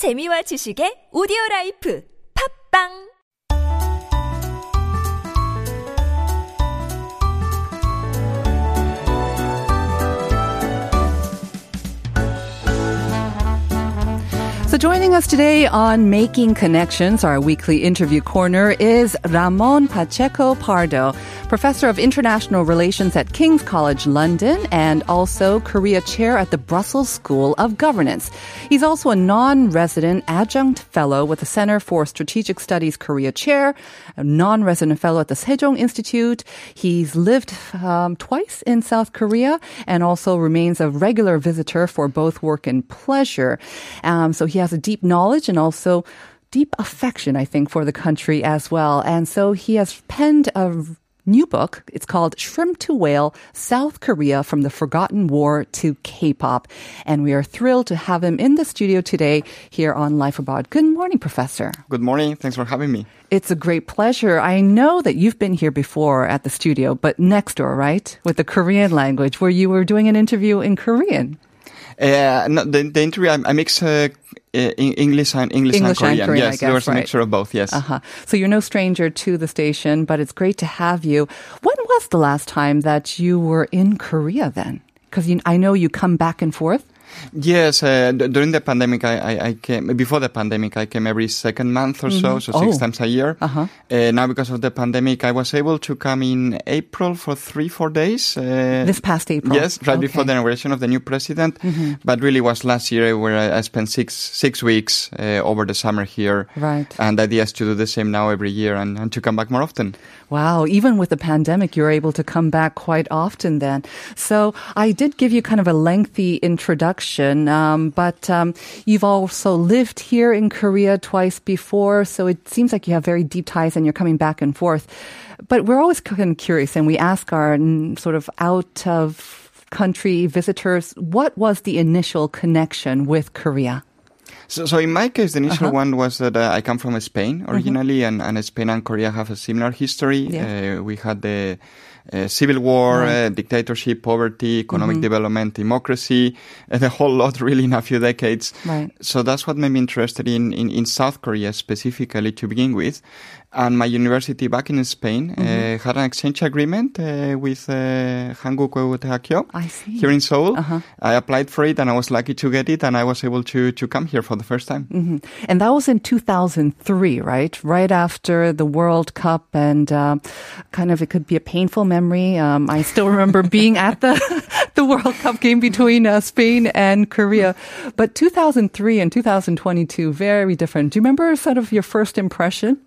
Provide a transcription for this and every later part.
재미와 지식의 오디오 라이프. 팝빵 joining us today on Making Connections, our weekly interview corner, is Ramon Pacheco Pardo, professor of international relations at King's College London and also Korea chair at the Brussels School of Governance. He's also a non resident adjunct fellow with the Center for Strategic Studies Korea chair, a non resident fellow at the Sejong Institute. He's lived um, twice in South Korea and also remains a regular visitor for both work and pleasure. Um, so, he has a deep knowledge and also deep affection, I think, for the country as well. And so he has penned a new book. It's called Shrimp to Whale South Korea from the Forgotten War to K-pop. And we are thrilled to have him in the studio today here on Life Abroad. Good morning, Professor. Good morning. Thanks for having me. It's a great pleasure. I know that you've been here before at the studio, but next door, right? With the Korean language, where you were doing an interview in Korean. Uh, no, the, the interview, I, I mix uh, English and English, English and and Korean. Korean, I yes, there guess, was a right. mixture of both. Yes. Uh-huh. So you're no stranger to the station, but it's great to have you. When was the last time that you were in Korea then? Because I know you come back and forth. Yes, uh, d- during the pandemic, I, I, I came before the pandemic. I came every second month or so, so six Oh. times a year. Uh-huh. Uh, now, because of the pandemic, I was able to come in April for three, four days. Uh, This past April. Yes, right before the inauguration of the new president. But really was last year where I, I spent six six weeks uh, over the summer here. Right. And the idea is to do the same now every year and, and to come back more often. Wow, even with the pandemic, you're able to come back quite often then. So I did give you kind of a lengthy introduction, um, but um, you've also lived here in Korea twice before, so it seems like you have very deep ties and you're coming back and forth. But we're always kind of curious, and we ask our mm, sort of out of country visitors, what was the initial connection with Korea? So, so in my case, the initial Uh-huh. one was that uh, I come from Spain originally, and, and Spain and Korea have a similar history. Yeah. Uh, we had the uh, civil war, Right. uh, dictatorship, poverty, economic development, democracy, uh, the whole lot really in a few decades. Right. So that's what made me interested in, in, in South Korea specifically to begin with. And my university back in Spain uh, had an exchange agreement uh, with uh, Hanguk Hakyo I see. here in Seoul. Uh-huh. I applied for it and I was lucky to get it and I was able to, to come here for the first time. hmm And that was in 2003, right? Right after the World Cup, and um, kind of it could be a painful memory. Um, I still remember being at the the World Cup game between uh, Spain and Korea. But 2003 and 2022, very different. Do you remember sort of your first impression?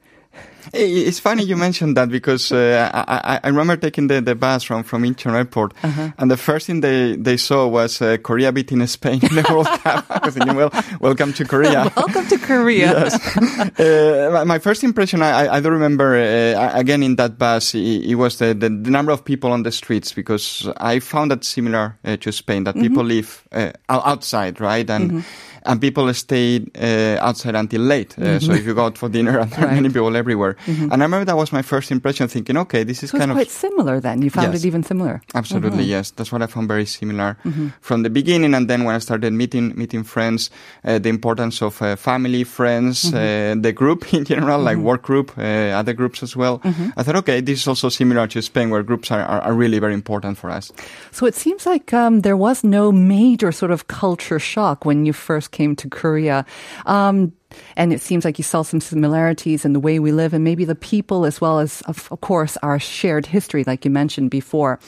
It's funny you mentioned that because uh, I, I, remember taking the, the bus from, from Incheon Airport, Uh-huh. and the first thing they, they saw was uh, Korea beating Spain in the World Cup. I was thinking, well, welcome to Korea. Welcome to Korea. yes. uh, my- first impression, I, I- do remember, uh, again in that bus, it, it was the, the, the number of people on the streets because I found that similar uh, to Spain, that people live uh, outside, right? And, and people stayed uh, outside until late. Uh, So if you go out for dinner, and there are many people everywhere. And I remember that was my first impression thinking, okay, this is So kind of quite similar then. You found Yes. it even similar. Absolutely, yes. That's what I found very similar from the beginning. And then when I started meeting meeting friends, uh, the importance of uh, family, friends, uh, the group in general, like work group, uh, other groups as well. I thought, okay, this is also similar to Spain, where groups are, are, are really very important for us. So it seems like um, there was no major sort of culture shock when you first came to Korea. Um, and it seems like you saw some similarities in the way we live and maybe the people as well as, of, course, our shared history, like you mentioned before.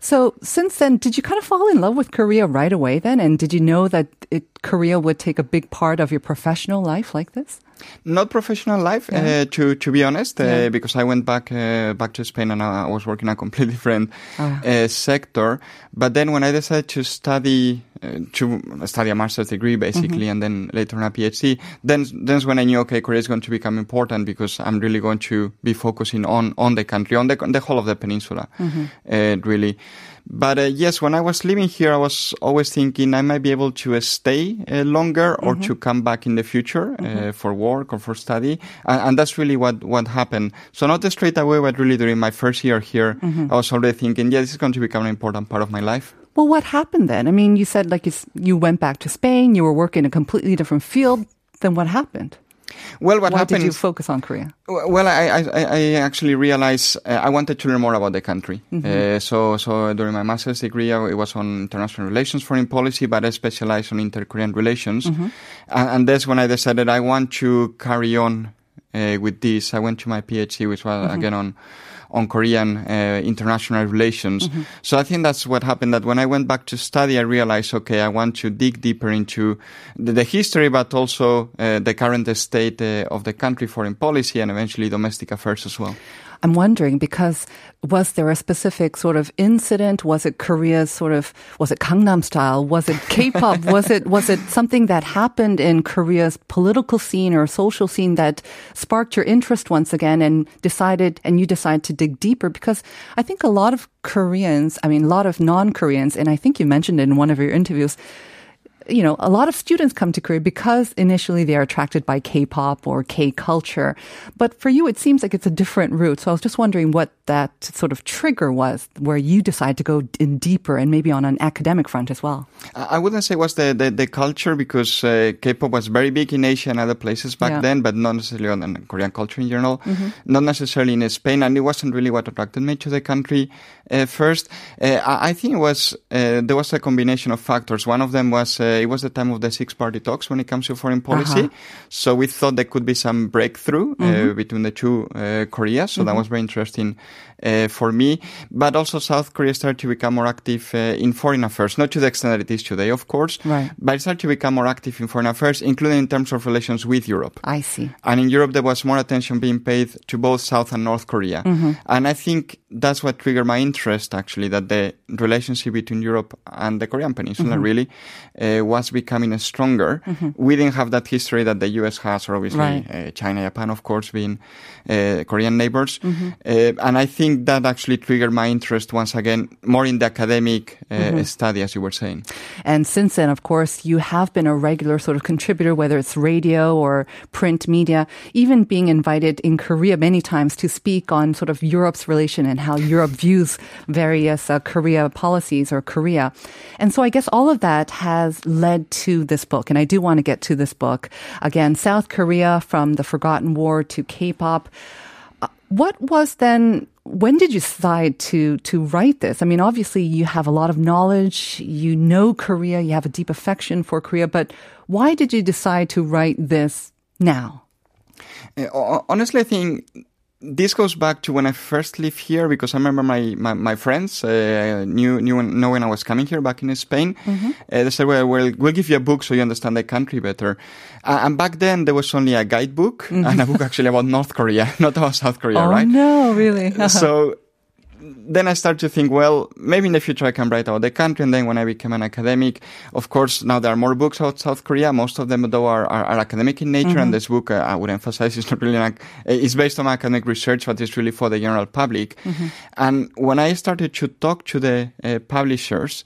So since then, did you kind of fall in love with Korea right away then? And did you know that it, Korea would take a big part of your professional life like this? Not professional life, uh, to to be honest, uh, Yeah. because I went back uh, back to Spain and I, was working in a completely different Ah. uh, sector. But then when I decided to study uh, to study a master's degree, basically, and then later on a PhD, then then's when I knew okay, Korea is going to become important because I'm really going to be focusing on on the country, on the on the whole of the peninsula, uh, really. But uh, yes, when I was living here, I was always thinking I might be able to uh, stay uh, longer or to come back in the future uh, for work or for study, and, and that's really what what happened. So not straight away, but really during my first year here, I was already thinking, yeah, this is going to become an important part of my life. Well, what happened then? I mean, you said like you, you went back to Spain, you were working in a completely different field. then what happened? Well, what Why happened? did you focus on Korea? Well, I, I, I actually realized uh, I wanted to learn more about the country. Uh, so, so during my master's degree, I, it was on international relations, foreign policy, but I specialized on inter-Korean relations. And, and that's when I decided I want to carry on uh, with this. I went to my PhD, which was again on on Korean uh, international relations. So I think that's what happened. That when I went back to study, I realized, okay, I want to dig deeper into the, the history, but also uh, the current state uh, of the country, foreign policy, and eventually domestic affairs as well. I'm wondering because was there a specific sort of incident? Was it Korea's sort of was it Gangnam style? Was it K-pop? was it was it something that happened in Korea's political scene or social scene that sparked your interest once again and decided and you decided to dig deeper? Because I think a lot of Koreans, I mean a lot of non-Koreans, and I think you mentioned it in one of your interviews, you know, a lot of students come to Korea because initially they are attracted by K-pop or K-culture. But for you, it seems like it's a different route. So I was just wondering what that sort of trigger was where you decide to go in deeper and maybe on an academic front as well. I wouldn't say it was the, the, the culture because uh, K-pop was very big in Asia and other places back Yeah. then, but not necessarily on, on Korean culture in general, not necessarily in Spain, and it wasn't really what attracted me to the country uh, first. Uh, I, I think it was uh, there was a combination of factors. One of them was uh, it was the time of the six-party talks when it comes to foreign policy, so we thought there could be some breakthrough uh, between the two uh, Koreas. So that was very interesting uh, for me. But also South Korea started to become more active uh, in foreign affairs, not to the extent that it is today, of course, Right. but it started to become more active in foreign affairs, including in terms of relations with Europe. I see. And in Europe, there was more attention being paid to both South and North Korea. And I think that's what triggered my interest, actually, that the relationship between Europe and the Korean Peninsula really uh, was becoming stronger. We didn't have that history that the US has, or obviously Right. uh, China, Japan, of course, being uh, Korean neighbors. Uh, and I think that actually triggered my interest once again, more in the academic uh, study, as you were saying. And since then, of course, you have been a regular sort of contributor, whether it's radio or print media, even being invited in Korea many times to speak on sort of Europe's relation and how Europe views various uh, Korea policies or Korea. And so I guess all of that has led to this book. And I do want to get to this book. Again, South Korea from the Forgotten War to K-pop. Uh, What was then when did you decide to to write this? I mean, obviously you have a lot of knowledge, you know Korea, you have a deep affection for Korea, but why did you decide to write this now? Uh, honestly, I think this goes back to when I first lived here because I remember my, my, my friends uh, knew, knew when, know when I was coming here back in Spain. Uh, they said, well, well, we'll give you a book so you understand the country better. Uh, and back then there was only a guidebook and a book actually about North Korea, not about South Korea, oh right? no, really? so then I start to think, well, maybe in the future I can write about the country. And then when I became an academic, of course, now there are more books about South Korea. Most of them, though, are, are, are academic in nature. And this book, uh, I would emphasize, is not really an, uh, it's based on academic research, but it's really for the general public. And when I started to talk to the uh, publishers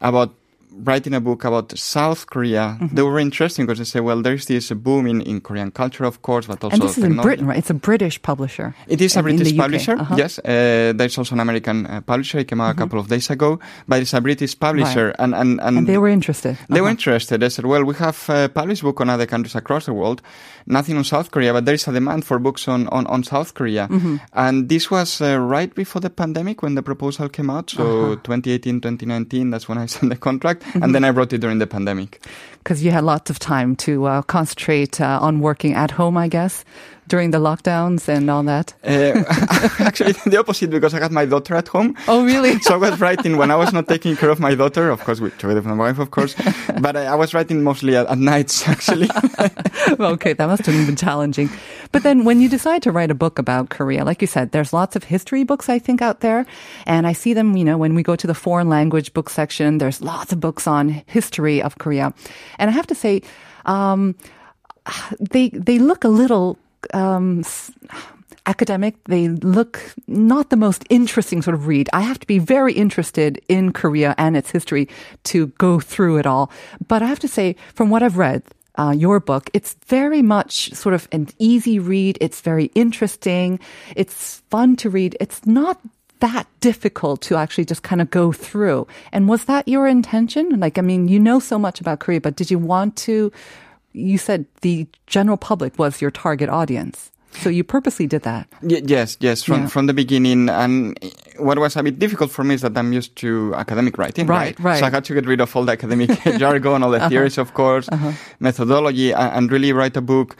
about writing a book about South Korea, they were interesting because they say, well, there's this boom in, in Korean culture, of course, but also and this is in. Britain, right? It's a British publisher. It is a in- in the British publisher, Uh-huh. yes. Uh, there's also an American uh, publisher. It came out a couple of days ago, but it's a British publisher, Right. and and and, And they were interested. they were Uh-huh. interested. They said, "Well, we have uh, published book on other countries across the world, nothing on South Korea, but there is a demand for books on on, on South Korea." Mm-hmm. And this was uh, right before the pandemic when the proposal came out. So Uh-huh. 2018, 2019, that's when I signed the contract, And then I wrote it during the pandemic. because you had lots of time to uh, concentrate uh, on working at home, I guess, during the lockdowns and all that. Uh, actually, the opposite because I had my daughter at home. Oh, really? so I was writing when I was not taking care of my daughter, of course, with, together with my wife, of course. But I, I was writing mostly at, at nights, actually. okay, that must have been challenging. But then when you decide to write a book about Korea, like you said, there's lots of history books, I think, out there. And I see them, you know, when we go to the foreign language book section, there's lots of books on history of Korea. And I have to say, um, they, they look a little, um, academic. They look not the most interesting sort of read. I have to be very interested in Korea and its history to go through it all. But I have to say, from what I've read, uh, your book, it's very much sort of an easy read. It's very interesting. It's fun to read. It's not that difficult to actually just kind of go through. And was that your intention? Like, I mean, you know so much about Korea, but did you want to you said the general public was your target audience. So you purposely did that. Y- yes, yes, from Yeah. from the beginning. And what was a bit difficult for me is that I'm used to academic writing, Right, right. So I had to get rid of all the academic jargon, all the uh-huh. theories, of course, uh-huh. methodology, and, and really write a book.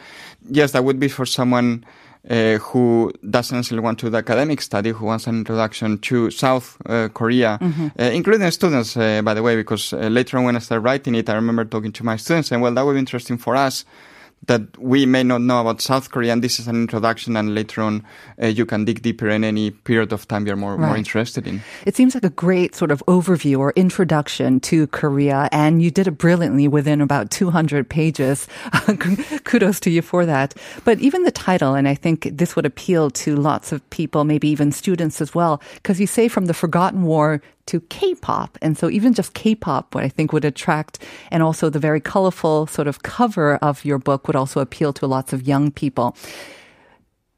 Yes, that would be for someone. Uh, who doesn't necessarily want to do the academic study, who wants an introduction to South uh, Korea, uh, including students, uh, by the way, because uh, later on when I started writing it, I remember talking to my students and, well, that would be interesting for us that we may not know about South Korea, and this is an introduction, and later on uh, you can dig deeper in any period of time you're more, more interested in. It seems like a great sort of overview or introduction to Korea, and you did it brilliantly within about 200 pages. Kudos to you for that. But even the title, and I think this would appeal to lots of people, maybe even students as well, because you say from the forgotten war to K-pop. And so even just K-pop, what I think would attract, and also the very colorful sort of cover of your book would also appeal to lots of young people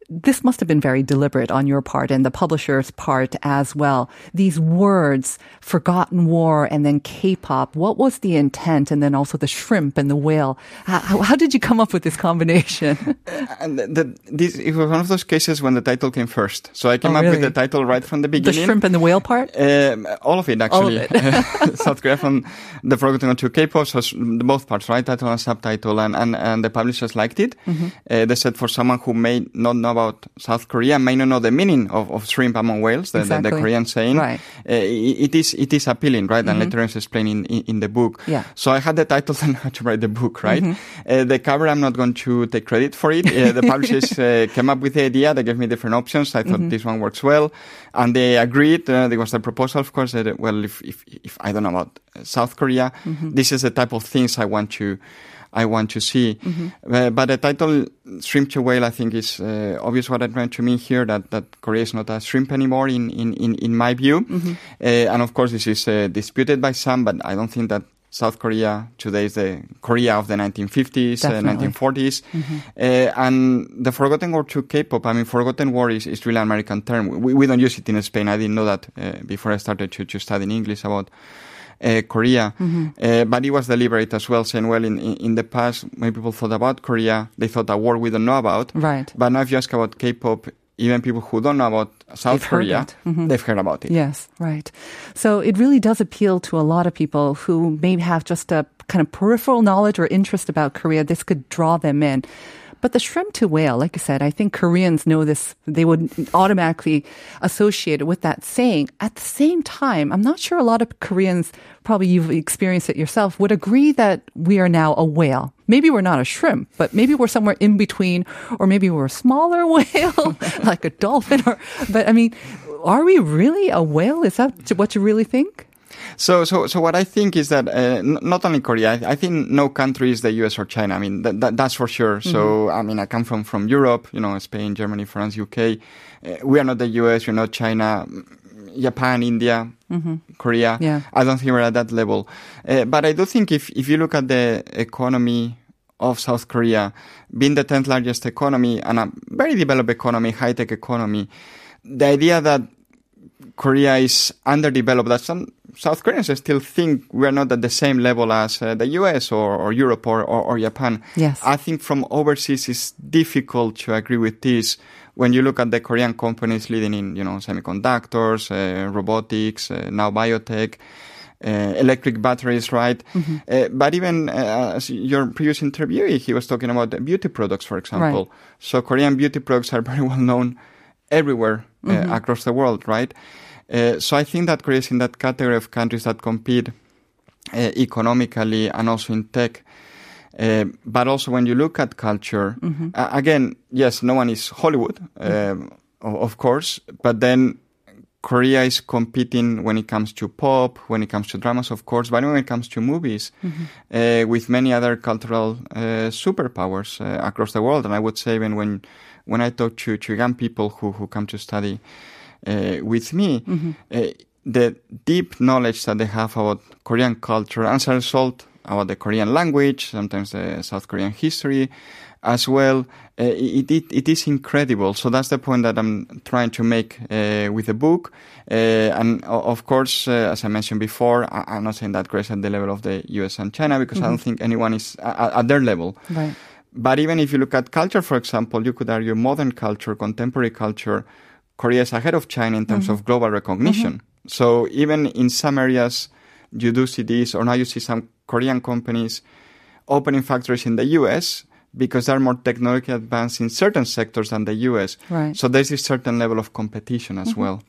this must have been very deliberate on your part and the publisher's part as well. These words, forgotten war and then K-pop, what was the intent? And then also the shrimp and the whale. How, how, did you come up with this combination? And the, the, this it was one of those cases when the title came first. So I came Oh, up really? with the title right from the beginning. the shrimp and the whale part? Um, all of it, All of actually. South Korea from the Forgotten War to K-pop, so both parts, right? Title and subtitle, and, and, and the publishers liked it. Mm-hmm. Uh, they said for someone who may not know about South Korea, may not know the meaning of, of shrimp among whales, the, the, the Exactly. Korean saying, Right. Mm-hmm. uh, it, it is it is appealing, right? And later on it's explained in, in, in the book. Yeah. So I had the title and had to write the book, right? Mm-hmm. Uh, the cover, I'm not going to take credit for it. Uh, the publishers uh, came up with the idea. They gave me different options. I thought Mm-hmm. this one works well, and they agreed. Uh, there was the proposal, of course. That well, if if, if I don't know about South Korea, Mm-hmm. this is the type of things I want to. I want to see, uh, but the title "Shrimp to Whale" I think is uh, obvious. What I'm trying to mean here that that Korea is not a shrimp anymore in in in, in my view, uh, and of course this is uh, disputed by some, but I don't think that South Korea today is the Korea of the 1950s, uh, Definitely. 1940s. Uh, and the Forgotten War to K-pop, I mean, Forgotten War is, is really an American term. We, we don't use it in Spain. I didn't know that uh, before I started to, to study in English about Korea. Uh, but it was deliberate as well, saying, well, in, in, in the past, when people thought about Korea, they thought a war we don't know about. Right. But now if you ask about K-pop, even people who don't know about South They've Korea. Mhm. they've heard about it. Yes, right. So it really does appeal to a lot of people who may have just a kind of peripheral knowledge or interest about Korea. This could draw them in. But the shrimp to whale, like I said, I think Koreans know this. They would automatically associate it with that saying. At the same time, I'm not sure a lot of Koreans, probably you've experienced it yourself, would agree that we are now a whale. Maybe we're not a shrimp, but maybe we're somewhere in between, or maybe we're a smaller whale, like a dolphin. Or, but I mean, are we really a whale? Is that what you really think? So, so, so what I think is that uh, not only Korea, I, I think no country is the U.S. or China. I mean, that, that, that's for sure. So, I mean, I come from from Europe, you know, Spain, Germany, France, UK. Uh, we are not the U.S. We're not China. Japan, India, Korea. Yeah. I don't think we're at that level. Uh, but I do think if if you look at the economy of South Korea, being the tenth largest economy and a very developed economy, high tech economy, the idea that Korea is underdeveloped. That some South Koreans still think we are not at the same level as uh, the US or, or Europe or, or, or Japan. Yes. I think from overseas it's difficult to agree with this when you look at the Korean companies leading in, you know, semiconductors, uh, robotics, uh, now biotech. Uh, electric batteries, right? Uh, but even uh, as your previous interviewee, he was talking about beauty products, for example. Right. So Korean beauty products are very well known everywhere uh, across the world, right? Uh, so I think that Korea is in that category of countries that compete uh, economically and also in tech. Uh, but also when you look at culture, uh, again, yes, no one is Hollywood, o- of course, but then Korea is competing when it comes to pop, when it comes to dramas, of course, but when it comes to movies, uh, with many other cultural uh, superpowers uh, across the world. And I would say even when when I talk to, to young people who, who come to study with me, uh, the deep knowledge that they have about Korean culture, and as a result, about the Korean language, sometimes the South Korean history as well. Uh, it, it, it is incredible. So that's the point that I'm trying to make uh, with the book. Uh, and of course, uh, as I mentioned before, I, am not saying that is at the level of the US and China because mm-hmm. I don't think anyone is at, at their level. Right. But even if you look at culture, for example, you could argue modern culture, contemporary culture, Korea is ahead of China in terms mm-hmm. of global recognition. Mm-hmm. So even in some areas, you do see this, or now you see some Korean companies opening factories in the US because they're more technologically advanced in certain sectors than the US. Right. So there's a certain level of competition as mm-hmm. well.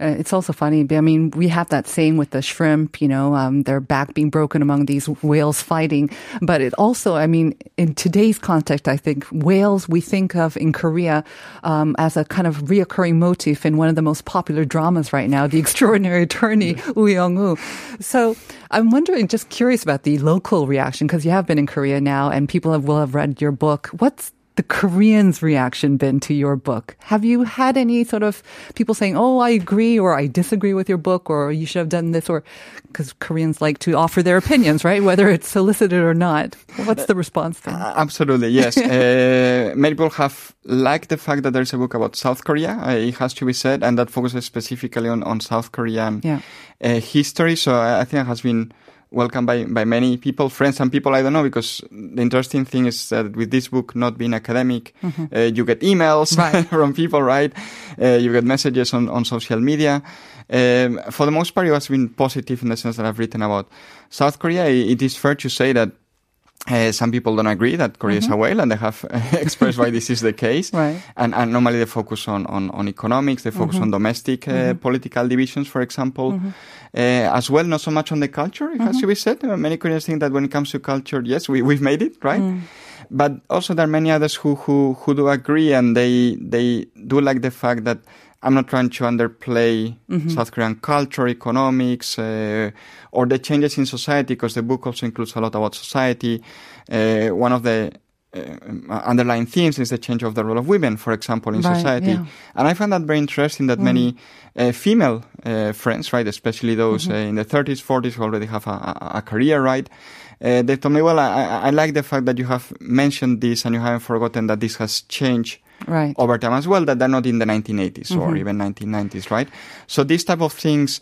Uh, it's also funny. I mean, we have that saying with the shrimp, you know, um, their back being broken among these whales fighting. But it also, I mean, in today's context, I think whales we think of in Korea um, as a kind of reoccurring motif in one of the most popular dramas right now, The Extraordinary Attorney, Woo Young-woo. So I'm wondering, just curious about the local reaction, because you have been in Korea now and people have, will have read your book. What's the Koreans' reaction been to your book? Have you had any sort of people saying, "Oh, I agree," or "I disagree with your book," or "You should have done this," or because Koreans like to offer their opinions, right? Whether it's solicited or not. What's the response then? Uh, absolutely, yes. uh, many people have liked the fact that there's a book about South Korea. Uh, it has to be said, and that focuses specifically on on South Korean yeah. Uh, history. So I think it has been welcomed by, by many people, friends and people I don't know, because the interesting thing is that with this book not being academic, mm-hmm. uh, you get emails right. from people, right? Uh, you get messages on, on social media. Um, for the most part, it has been positive in the sense that I've written about South Korea. It is fair to say that uh, some people don't agree that Korea mm-hmm. is a whale, and they have expressed why this is the case. Right. And, and normally they focus on, on, on economics, they focus mm-hmm. on domestic uh, mm-hmm. political divisions, for example, mm-hmm. uh, as well. Not so much on the culture, it has mm-hmm. to be said. Uh, many Koreans think that when it comes to culture, yes, we we've made it right. Mm. But also there are many others who who who do agree, and they they do like the fact that I'm not trying to underplay mm-hmm. South Korean culture, economics, uh, or the changes in society, because the book also includes a lot about society. Uh, one of the uh, underlying themes is the change of the role of women, for example, in right, society. Yeah. And I find that very interesting that mm. many uh, female uh, friends, right, especially those mm-hmm. Uh, in the 30s, 40s who already have a, a, a career, right, uh, they told me, well, I, I, like the fact that you have mentioned this and you haven't forgotten that this has changed right. over time as well, that they're not in the 1980s mm-hmm. or even 1990s, right? So these type of things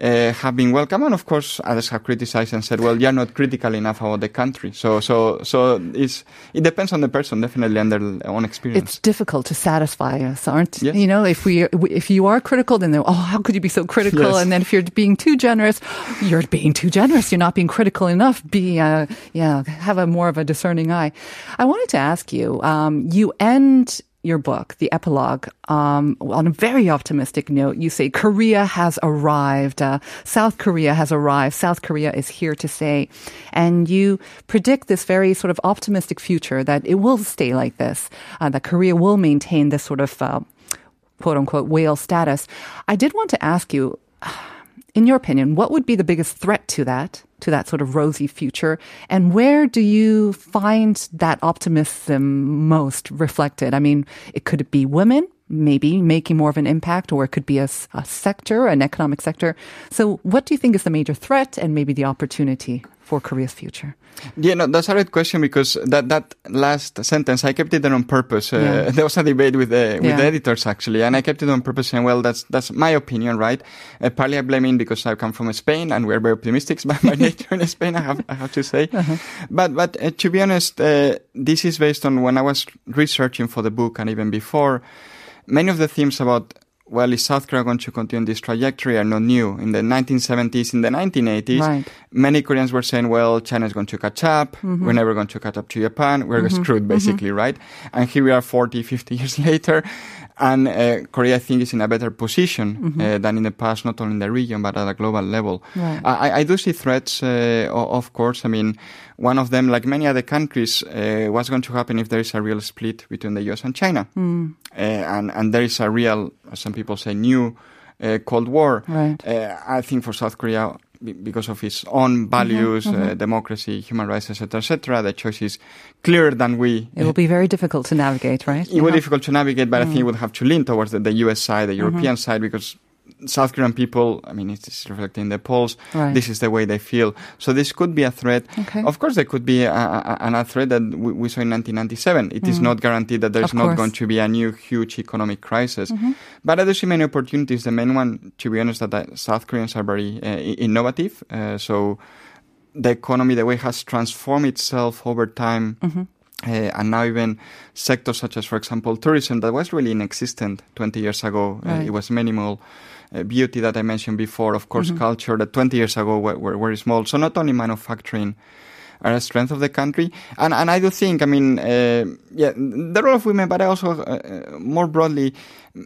uh, have been welcome, and of course others have criticized and said, "Well, you're not critical enough about the country." So, so, so it's it depends on the person, definitely, and their own experience. It's difficult to satisfy us, aren't yes. you know? If we if you are critical, then oh, how could you be so critical? Yes. And then if you're being too generous, you're being too generous. You're not being critical enough. Be uh, yeah, have a more of a discerning eye. I wanted to ask you. Um, you end your book, the epilogue, um, on a very optimistic note, you say Korea has arrived. Uh, South Korea has arrived. South Korea is here to stay. And you predict this very sort of optimistic future that it will stay like this, uh, that Korea will maintain this sort of uh, quote unquote whale status. I did want to ask you, in your opinion, what would be the biggest threat to that? to that sort of rosy future? And where do you find that optimism most reflected? I mean, it could be women maybe making more of an impact, or it could be a, a sector, an economic sector. So, what do you think is the major threat and maybe the opportunity for Korea's future? Yeah, no, that's a great question because that, that last sentence I kept it there on purpose. Uh, yeah. There was a debate with the with yeah. the editors actually, and I kept it on purpose saying, well, that's that's my opinion, right? Uh, partly I blame it because I come from Spain and we're very optimistic by my nature in Spain. I have I have to say, uh-huh. but but uh, to be honest, uh, this is based on when I was researching for the book and even before. Many of the themes about well, is South Korea going to continue this trajectory are not new. In the 1970s, in the 1980s, right. many Koreans were saying, well, China is going to catch up. Mm-hmm. We're never going to catch up to Japan. We're mm-hmm. screwed, basically, mm-hmm. right? And here we are 40, 50 years later. And uh, Korea, I think, is in a better position mm-hmm. uh, than in the past, not only in the region, but at a global level. Right. I, I, do see threats, uh, of course. I mean, one of them, like many other countries, uh, what's going to happen if there is a real split between the US and China? Mm. Uh, and, and there is a real, some people say, new uh, Cold War. Right. I think for South Korea, because of its own values, mm-hmm, mm-hmm. Uh, democracy, human rights, etc., etc. The choice is clearer than we. It will be very difficult to navigate, right? It will be difficult to navigate, but mm. I think it would have to lean towards the, the U.S. side, the European mm-hmm. side, because South Korean people, I mean, it's reflecting the polls. Right. This is the way they feel. So this could be a threat. Okay. Of course, there could be a, a, a threat that we, we saw in 1997. It is not guaranteed that there's Mm. Not going to be a new huge economic crisis. Mm-hmm. But I do see many opportunities. The main one, to be honest, that South Koreans are very uh, innovative. Uh, so the economy, the way it has transformed itself over time. Mm-hmm. Uh, and now even sectors such as, for example, tourism that was really inexistent 20 years ago. Uh, it was minimal. Uh, beauty that I mentioned before, of course, Mm-hmm. culture that 20 years ago were, were very small. So not only manufacturing are a strength of the country, and and I do think, I mean, uh, yeah, the role of women, but I also uh, uh, more broadly,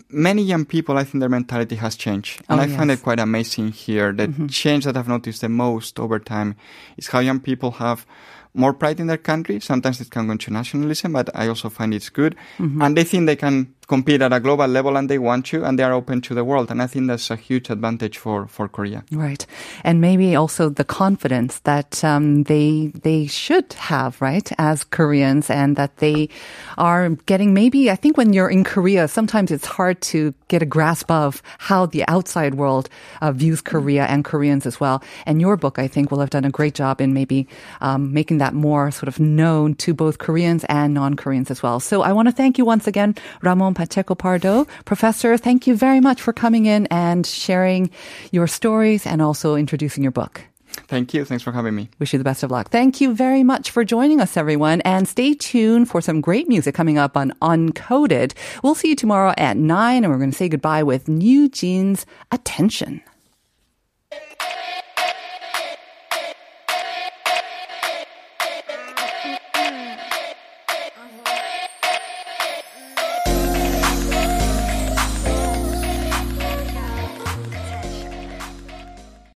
many young people, I think their mentality has changed, and Oh, I find it quite amazing here. The change that I've noticed the most over time is how young people have more pride in their country. Sometimes it can go into nationalism, but I also find it's good. And they think they can compete at a global level and they want to and they are open to the world. And I think that's a huge advantage for, for Korea. Right, and maybe also the confidence that um, they they should have, right, as Koreans, and that they are getting. Maybe I think when you're in Korea, sometimes it's hard to get a grasp of how the outside world uh, views Korea and Koreans as well. And your book, I think, will have done a great job in maybe um, making that more sort of known to both Koreans and non-Koreans as well. So I want to thank you once again, Ramon Pacheco Pardo, professor. Thank you very much for coming in and sharing your stories and also introducing your book. Thank you. Thanks for having me. Wish you the best of luck. Thank you very much for joining us, everyone. And stay tuned for some great music coming up on Uncoded. We'll see you tomorrow at 9, and we're going to say goodbye with NewJeans Attention.